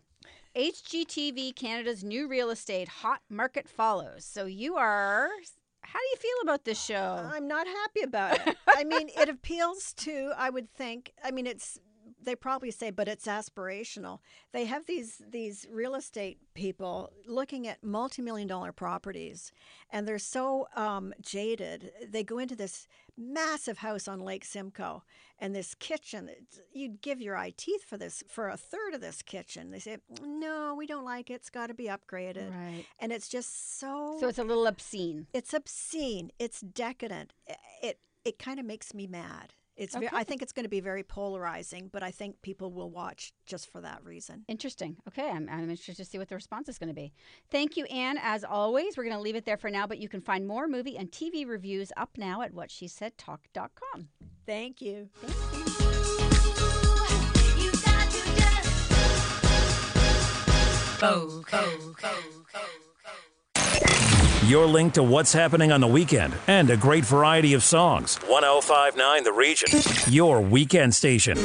HGTV Canada's new real estate hot market follows. So you are. How do you feel about this show? I'm not happy about it. I mean, it appeals to, I would think, I mean, it's, they probably say, but it's aspirational. They have these these real estate people looking at multi-million dollar properties, and they're so um, jaded. They go into this massive house on Lake Simcoe, and this kitchen. You'd give your eye teeth for this for a third of this kitchen. They say, no, we don't like it. It's got to be upgraded, Right. and it's just so So it's a little obscene. it's obscene. It's decadent. I- It it kind of makes me mad. It's ve- I think it's going to be very polarizing, but I think people will watch just for that reason. Interesting. Okay, I'm, I'm interested to see what the response is going to be. Thank you, Anne. As always, we're going to leave it there for now, but you can find more movie and TV reviews up now at whatshesaidtalk.com. Thank you. Thank you Your link to what's happening on the weekend and a great variety of songs. 1059 The Region. Your weekend station.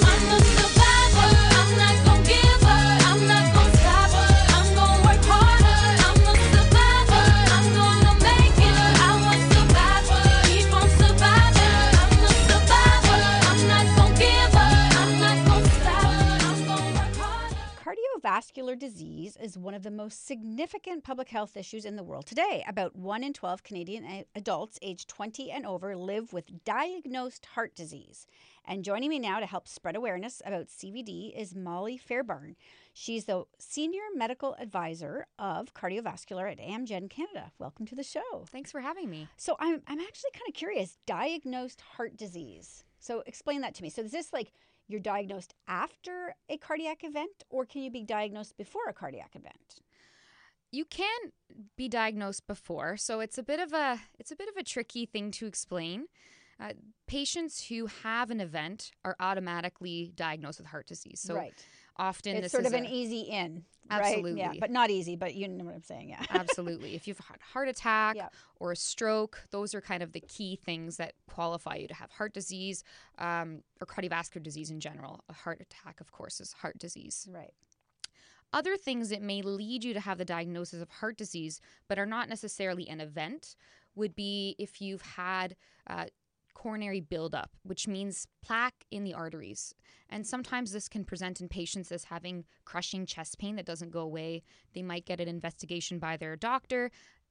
Disease is one of the most significant public health issues in the world today. About 1 in 12 Canadian uh, adults aged 20 and over live with diagnosed heart disease. And joining me now to help spread awareness about CVD is Molly Fairbarn. She's the Senior Medical Advisor of Cardiovascular at Amgen Canada. Welcome to the show. Thanks for having me. So I'm I'm actually kind of curious. Diagnosed heart disease. So explain that to me. So is this like you're diagnosed after a cardiac event, or can you be diagnosed before a cardiac event? You can be diagnosed before, so it's a bit of a it's a bit of a tricky thing to explain. Uh, patients who have an event are automatically diagnosed with heart disease. So right. Often It's this sort is of an a- easy in. Right? Yeah, but not easy. But you know what I'm saying. Yeah. Absolutely. If you've had heart attack Yeah. or a stroke, those are kind of the key things that qualify you to have heart disease um, or cardiovascular disease in general. A heart attack, of course, is heart disease. Right. Other things that may lead you to have the diagnosis of heart disease, but are not necessarily an event, would be if you've had uh, coronary buildup, which means plaque in the arteries. And sometimes this can present in patients as having crushing chest pain that doesn't go away. They might get an investigation by their doctor.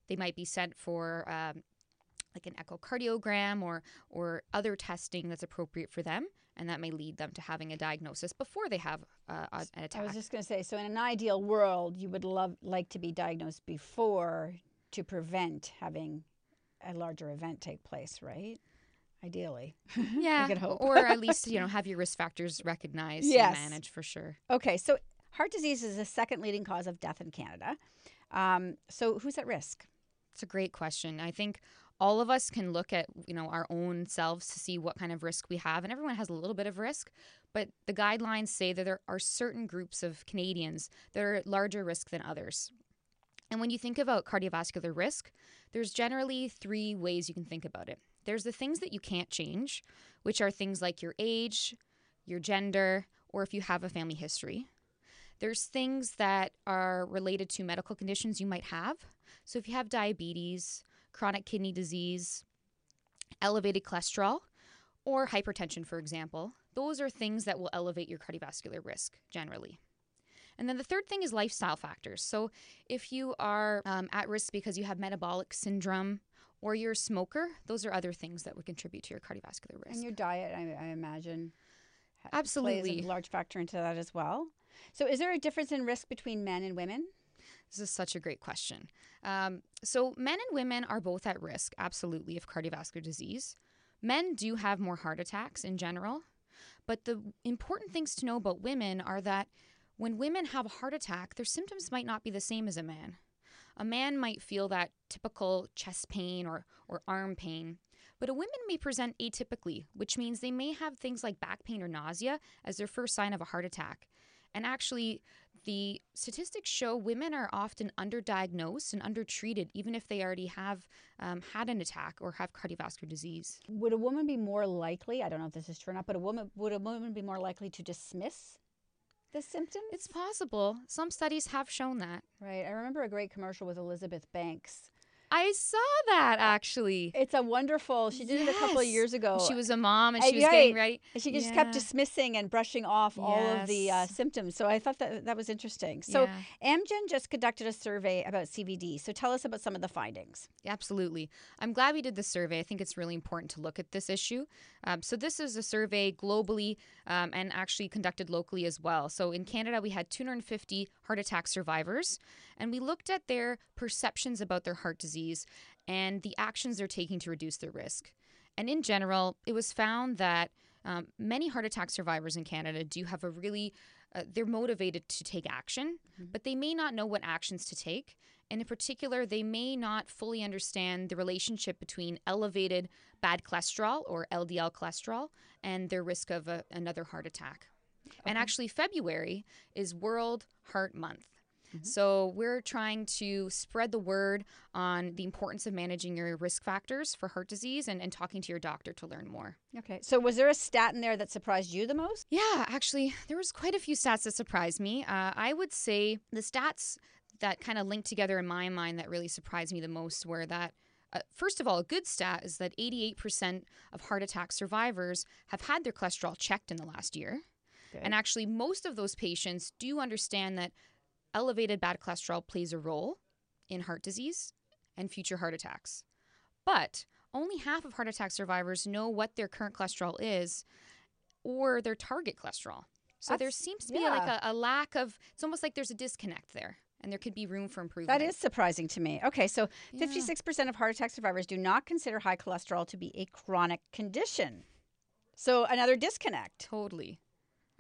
They might be sent for um, like an echocardiogram or or other testing that's appropriate for them, and that may lead them to having a diagnosis before they have uh, a- an attack. I was just going to say. So in an ideal world, you would love like to be diagnosed before to prevent having a larger event take place, right? Ideally. yeah, could hope. or at least you know have your risk factors recognized Yes. and managed for sure. Okay, so heart disease is the second leading cause of death in Canada. Um, so who's at risk? It's a great question. I think all of us can look at you know our own selves to see what kind of risk we have, and everyone has a little bit of risk. But the guidelines say that there are certain groups of Canadians that are at larger risk than others. And when you think about cardiovascular risk, there's generally three ways you can think about it. There's the things that you can't change, which are things like your age, your gender, or if you have a family history. There's things that are related to medical conditions you might have. So if you have diabetes, chronic kidney disease, elevated cholesterol, or hypertension, for example, those are things that will elevate your cardiovascular risk generally. And then the third thing is lifestyle factors. So if you are um, at risk because you have metabolic syndrome or you're a smoker, those are other things that would contribute to your cardiovascular risk. And your diet, I, I imagine, Absolutely. plays a large factor into that as well. So, is there a difference in risk between men and women? This is such a great question. Um, so, men and women are both at risk, absolutely, of cardiovascular disease. Men do have more heart attacks in general, but the important things to know about women are that when women have a heart attack, their symptoms might not be the same as a man. A man might feel that typical chest pain or, or arm pain, but a woman may present atypically, which means they may have things like back pain or nausea as their first sign of a heart attack. And actually, the statistics show women are often underdiagnosed and undertreated, even if they already have um, had an attack or have cardiovascular disease. Would a woman be more likely? I don't know if this is true or not, but a woman would a woman be more likely to dismiss the symptoms? It's possible. Some studies have shown that. right. I remember a great commercial with Elizabeth Banks. I saw that actually. It's a wonderful. She did it a couple of years ago. She was a mom and she was getting ready. And she just kept dismissing and brushing off all of the uh, symptoms. So I thought that that was interesting. So Yeah. Amgen just conducted a survey about CVD. So tell us about some of the findings. Absolutely. I'm glad we did the survey. I think it's really important to look at this issue. Um, so, this is a survey globally um, and actually conducted locally as well. So, in Canada, we had 250 heart attack survivors, and we looked at their perceptions about their heart disease and the actions they're taking to reduce their risk. And in general, it was found that um, many heart attack survivors in Canada do have a really, uh, they're motivated to take action, but they may not know what actions to take. And in particular, they may not fully understand the relationship between elevated bad cholesterol or LDL cholesterol and their risk of a, another heart attack. And actually, February is World Heart Month. So, we're trying to spread the word on the importance of managing your risk factors for heart disease and, and talking to your doctor to learn more. Okay. So was there a stat in there that surprised you the most? Yeah, actually, there was quite a few stats that surprised me. Uh, I would say the stats that kind of linked together in my mind that really surprised me the most were that. Uh, first of all, a good stat is that 88% of heart attack survivors have had their cholesterol checked in the last year. And actually, most of those patients do understand that elevated bad cholesterol plays a role in heart disease and future heart attacks. But only half of heart attack survivors know what their current cholesterol is or their target cholesterol. So there seems to be like a, a lack of, it's almost like there's a disconnect there and there could be room for improvement. That is surprising to me. Okay, so 56% of heart attack survivors do not consider high cholesterol to be a chronic condition. So another disconnect. Totally.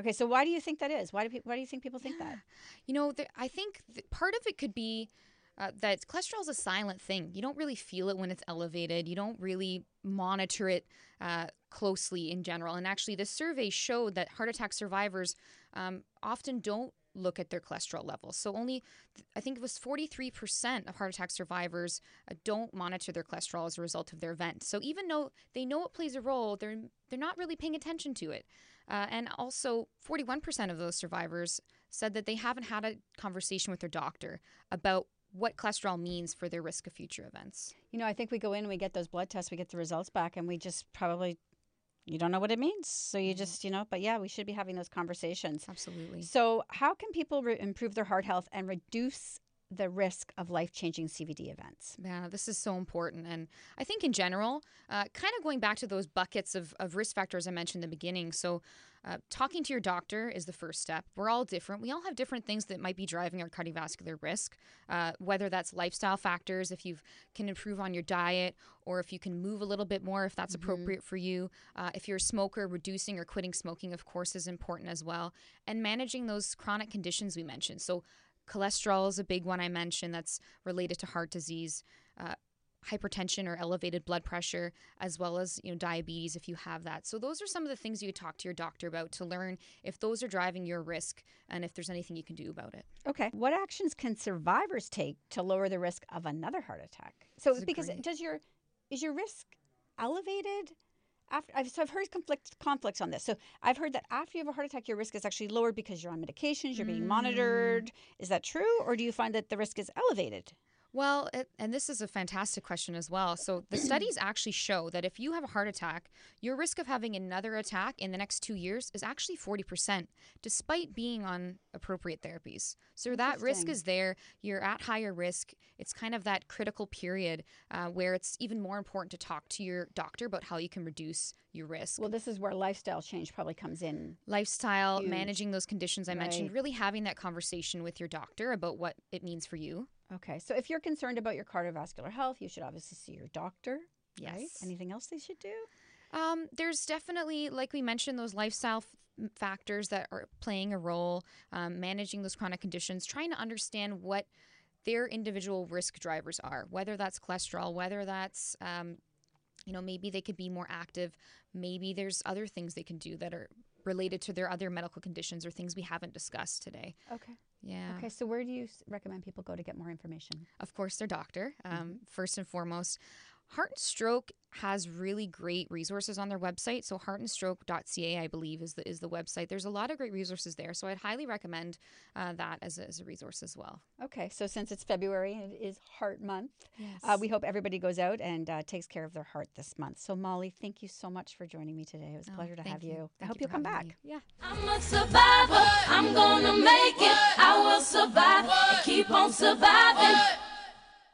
Okay, so why do you think that is? Why do why do you think people think that? You know, I think th- part of it could be uh, that cholesterol is a silent thing. You don't really feel it when it's elevated. You don't really monitor it uh, closely in general. And actually, the survey showed that heart attack survivors um, often don't look at their cholesterol levels. So only, I think it was 43% of heart attack survivors uh, don't monitor their cholesterol as a result of their event. So even though they know it plays a role, they're they're not really paying attention to it. Uh, and also, 41% of those survivors said that they haven't had a conversation with their doctor about what cholesterol means for their risk of future events. You know, I think we go in and we get those blood tests, we get the results back, and we just probably you don't know what it means. So you just, you know, but yeah, we should be having those conversations. Absolutely. So, how can people re- improve their heart health and reduce the risk of life changing CVD events? Yeah, this is so important. And I think in general, uh, kind of going back to those buckets of, of risk factors I mentioned in the beginning. So, uh, talking to your doctor is the first step. We're all different. We all have different things that might be driving our cardiovascular risk, uh, whether that's lifestyle factors, if you can improve on your diet, or if you can move a little bit more, if that's appropriate for you. Uh, if you're a smoker, reducing or quitting smoking, of course, is important as well. And managing those chronic conditions we mentioned. So, cholesterol is a big one I mentioned that's related to heart disease. Uh, hypertension or elevated blood pressure as well as you know diabetes if you have that so those are some of the things you talk to your doctor about to learn if those are driving your risk and if there's anything you can do about it Okay. What actions can survivors take to lower the risk of another heart attack? So, because great- does your is your risk elevated? After, I've, so I've heard conflict conflicts on this. So I've heard that after you have a heart attack, your risk is actually lowered because you're on medications, you're being monitored. Mm-hmm. Is that true, or do you find that the risk is elevated? Well, it, and this is a fantastic question as well. So, the studies actually show that if you have a heart attack, your risk of having another attack in the next two years is actually 40%, despite being on appropriate therapies. So, that risk is there. You're at higher risk. It's kind of that critical period uh, where it's even more important to talk to your doctor about how you can reduce your risk. Well, this is where lifestyle change probably comes in. Lifestyle, Huge. managing those conditions I mentioned, really having that conversation with your doctor about what it means for you. Okay. So if you're concerned about your cardiovascular health, you should obviously see your doctor. Right? Yes. Anything else they should do? Um, there's definitely, like we mentioned, those lifestyle f- factors that are playing a role, um, managing those chronic conditions, trying to understand what their individual risk drivers are, whether that's cholesterol, whether that's, um, you know, maybe they could be more active. Maybe there's other things they can do that are related to their other medical conditions or things we haven't discussed today. Okay. Yeah. Okay. So where do you recommend people go to get more information? of course, their doctor, um, first and foremost. Heart and Stroke has really great resources on their website. So heartandstroke.ca, I believe, is the is the website. There's a lot of great resources there. So I'd highly recommend uh, that as a, as a resource as well. Okay, so since it's February and it is Heart Month, Yes. uh, we hope everybody goes out and uh, takes care of their heart this month. So, Molly, thank you so much for joining me today. It was a Oh, pleasure to have you. I Thank hope you you'll come back. me. Yeah. I'm a survivor. I'm gonna make it. I will survive and keep on surviving.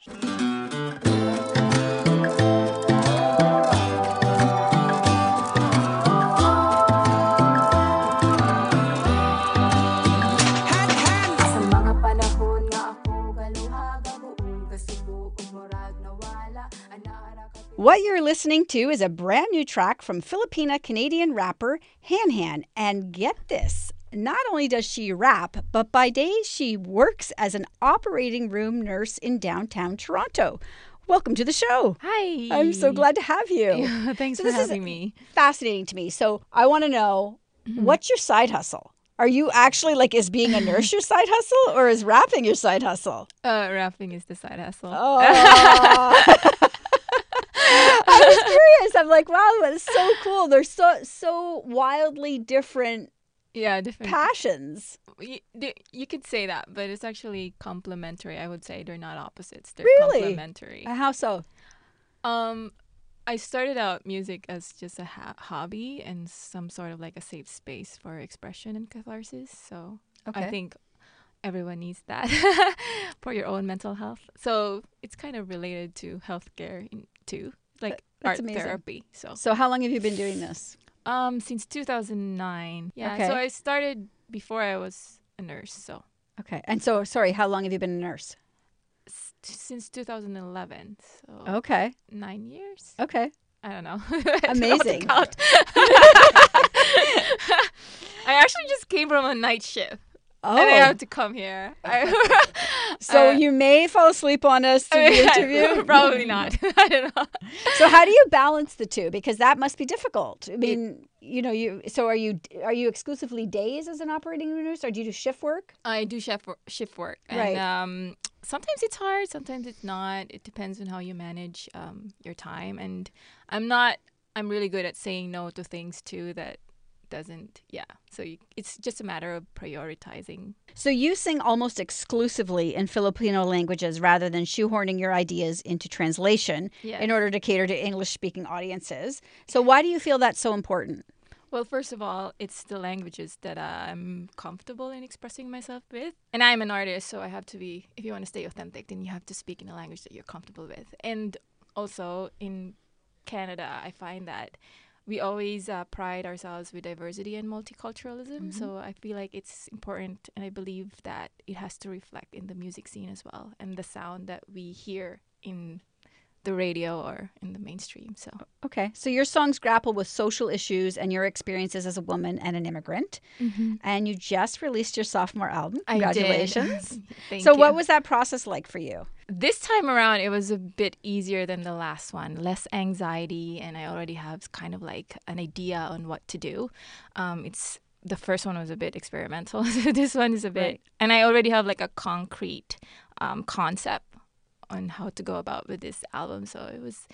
Sa What you're listening to is a brand new track from Filipina Canadian rapper Han Han. And get this not only does she rap, but by day she works as an operating room nurse in downtown Toronto. Welcome to the show. Hi. I'm so glad to have you. Thanks So for having me. Fascinating to me. So I want to know Mm-hmm. what's your side hustle? Are you actually like, is being a nurse your side hustle or is rapping your side hustle? Uh, rapping is the side hustle. Oh. I was curious. I'm like, wow, that's so cool. They're so so wildly different yeah, different. passions. you, you could say that, but it's actually complementary. I would say they're not opposites. They're Really? complementary. How so? Um, I started out music as just a ha- hobby and some sort of like a safe space for expression and catharsis. So Okay. I think everyone needs that for your own mental health. So it's kind of related to healthcare in, too, like that's art amazing. therapy. So So how long have you been doing this? um, since 2009. Yeah. Okay. So I started before I was a nurse. So Okay. And so, sorry, how long have you been a nurse? s- since 2011. So Okay. nine years. Okay. I don't know. I don't know how to Amazing. count. I actually just came from a night shift. Oh. And I have to come here. I, so uh, you may fall asleep on us to the interview. Probably not. I don't know. So how do you balance the two? Because that must be difficult. I mean, you know, you. So are you are you exclusively days as an operating room nurse, or do you do shift work? I do shift work, shift work, and Right. um, sometimes it's hard, sometimes it's not. It depends on how you manage um, your time. And I'm not. I'm really good at saying no to things too that doesn't. Yeah. So you, it's just a matter of prioritizing. So you sing almost exclusively in Filipino languages rather than shoehorning your ideas into translation Yes. in order to cater to English-speaking audiences. So why do you feel that's so important? Well, first of all, it's the languages that uh, I'm comfortable in expressing myself with. And I'm an artist, so I have to be, if you want to stay authentic, then you have to speak in a language that you're comfortable with. And also in Canada, I find that we always uh, pride ourselves with diversity and multiculturalism. So I feel like it's important, and I believe that it has to reflect in the music scene as well and the sound that we hear in the radio or in the mainstream. So Okay. So your songs grapple with social issues and your experiences as a woman and an immigrant. And you just released your sophomore album. Congratulations. So you. what was that process like for you? This time around, it was a bit easier than the last one. Less anxiety, and I already have kind of like an idea on what to do. Um, it's the first one was a bit experimental. this one is a bit, Right. and I already have like a concrete um, concept on how to go about with this album. So it was,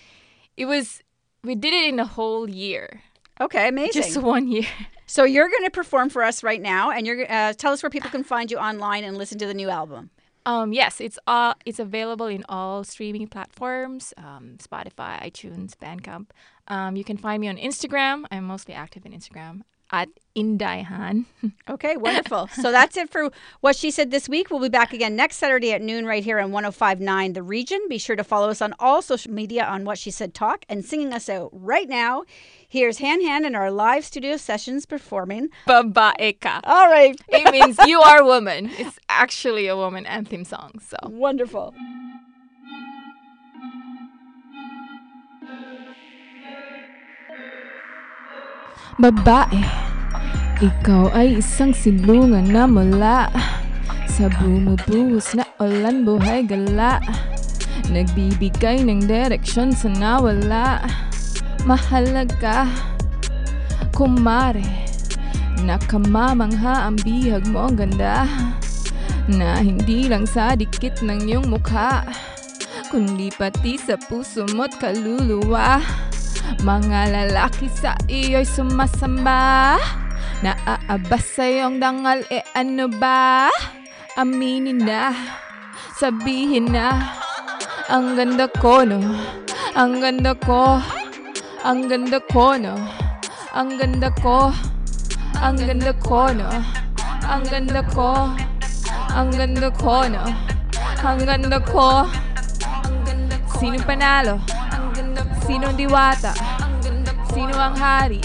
it was, we did it in a whole year, Okay, amazing. just one year. so you're going to perform for us right now, and you're uh, tell us where people can find you online and listen to the new album. Um, yes, it's uh, it's available in all streaming platforms, um, Spotify, iTunes, Bandcamp. Um, you can find me on Instagram. I'm mostly active in Instagram at Indaihan. Okay, wonderful. so that's it for what she said this week. We'll be back again next Saturday at noon right here on 1059 The Region. Be sure to follow us on all social media on What She Said Talk and singing us out right now. Here's Han Han in our live studio sessions performing. Babae ka. All right. It means you are a woman. It's actually a woman anthem song. So Wonderful. Babae, ikaw ay isang silungan na mula. Sa bumubuhos na ulan buhay gala Nagbibigay ng direksyon sa nawala. Mahalaga, kumare Nakamamangha ang bihag mo ang ganda Na hindi lang sa dikit ng iyong mukha Kundi pati sa puso mo't kaluluwa mga lalaki sa iyo'y sumasamba Naaabas sa iyong dangal, e ano ba? Aminin na, sabihin na Ang ganda ko, no? Ang ganda ko Ang ganda ko, no? Ang ganda ko Ang ganda ko, no? Ang ganda ko Ang ganda ko, no? Ang ganda ko Sino panalo? Sino diwata? Sino ang hari?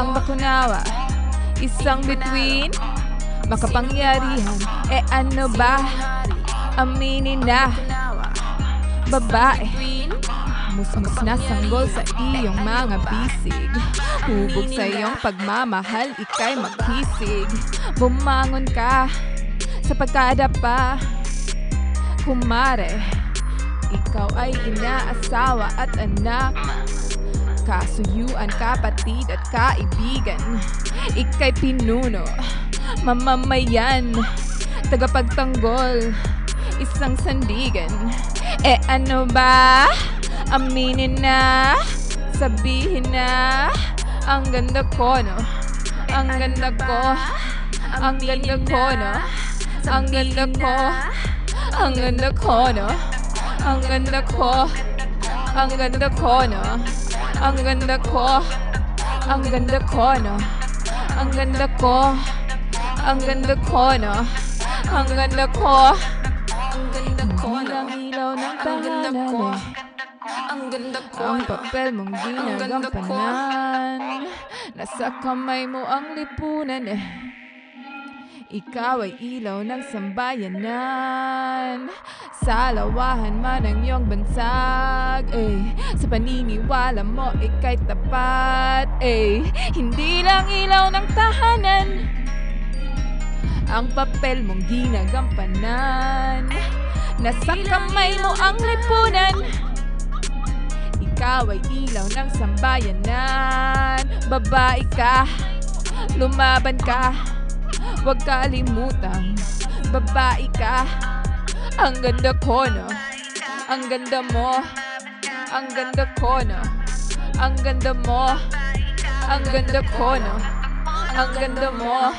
Ang bakunawa? Isang between? Makapangyarihan? Eh ano ba? Aminin na Babae Musmus na sanggol sa iyong mga bisig Hubog sa iyong pagmamahal, ika'y maghisig Bumangon ka sa pagkadapa Kumare, ikaw ay inaasawa at anak. Kasuyuan, kapatid at kaibigan. Ika'y pinuno, mamamayan Tagapagtanggol, isang sandigan. Eh ano ba? Aminin na Sabihin na Ang ganda ko no? Ang ganda ko Ang ganda ko no? Ang ganda ko Ang ganda ko no Ang ganda ko Ang ganda ko no Ang ganda ko Ang ganda ko no Ang ganda ko Ang ganda ko no Ang ganda ko Bilang ilaw ng tahanan eh Ang ganda ko Ang papel mong ginagampanan Nasa kamay mo ang lipunan eh ikaw ay ilaw ng sambayanan. Sa lawahan man ang iyong bansag eh. Sa paniniwala mo ika'y tapat eh. Hindi lang ilaw ng tahanan. Ang papel mong ginagampanan. Nasa kamay mo ang lipunan. Ikaw ay ilaw ng sambayanan. Babae ka, lumaban ka Huwag kalimutang Babae ka. Ang ganda ko no? Ang ganda mo. Ang ganda ko no? Ang ganda mo. Ang ganda ko no? Ang ganda mo.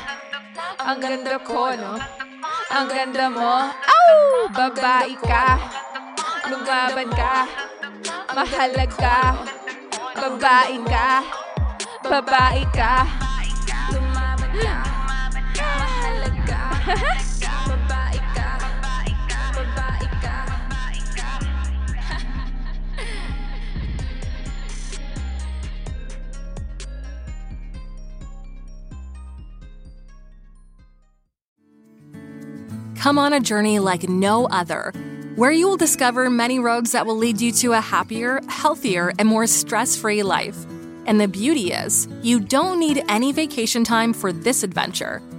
Ang ganda ko no? Ang ganda mo. Au! Babae ka. Lumaban ka. Mahalaga. Babae ka. Babae ka. Lumaban Babae ka Babae ka Come on a journey like no other, where you will discover many roads that will lead you to a happier, healthier, and more stress free life. And the beauty is, you don't need any vacation time for this adventure.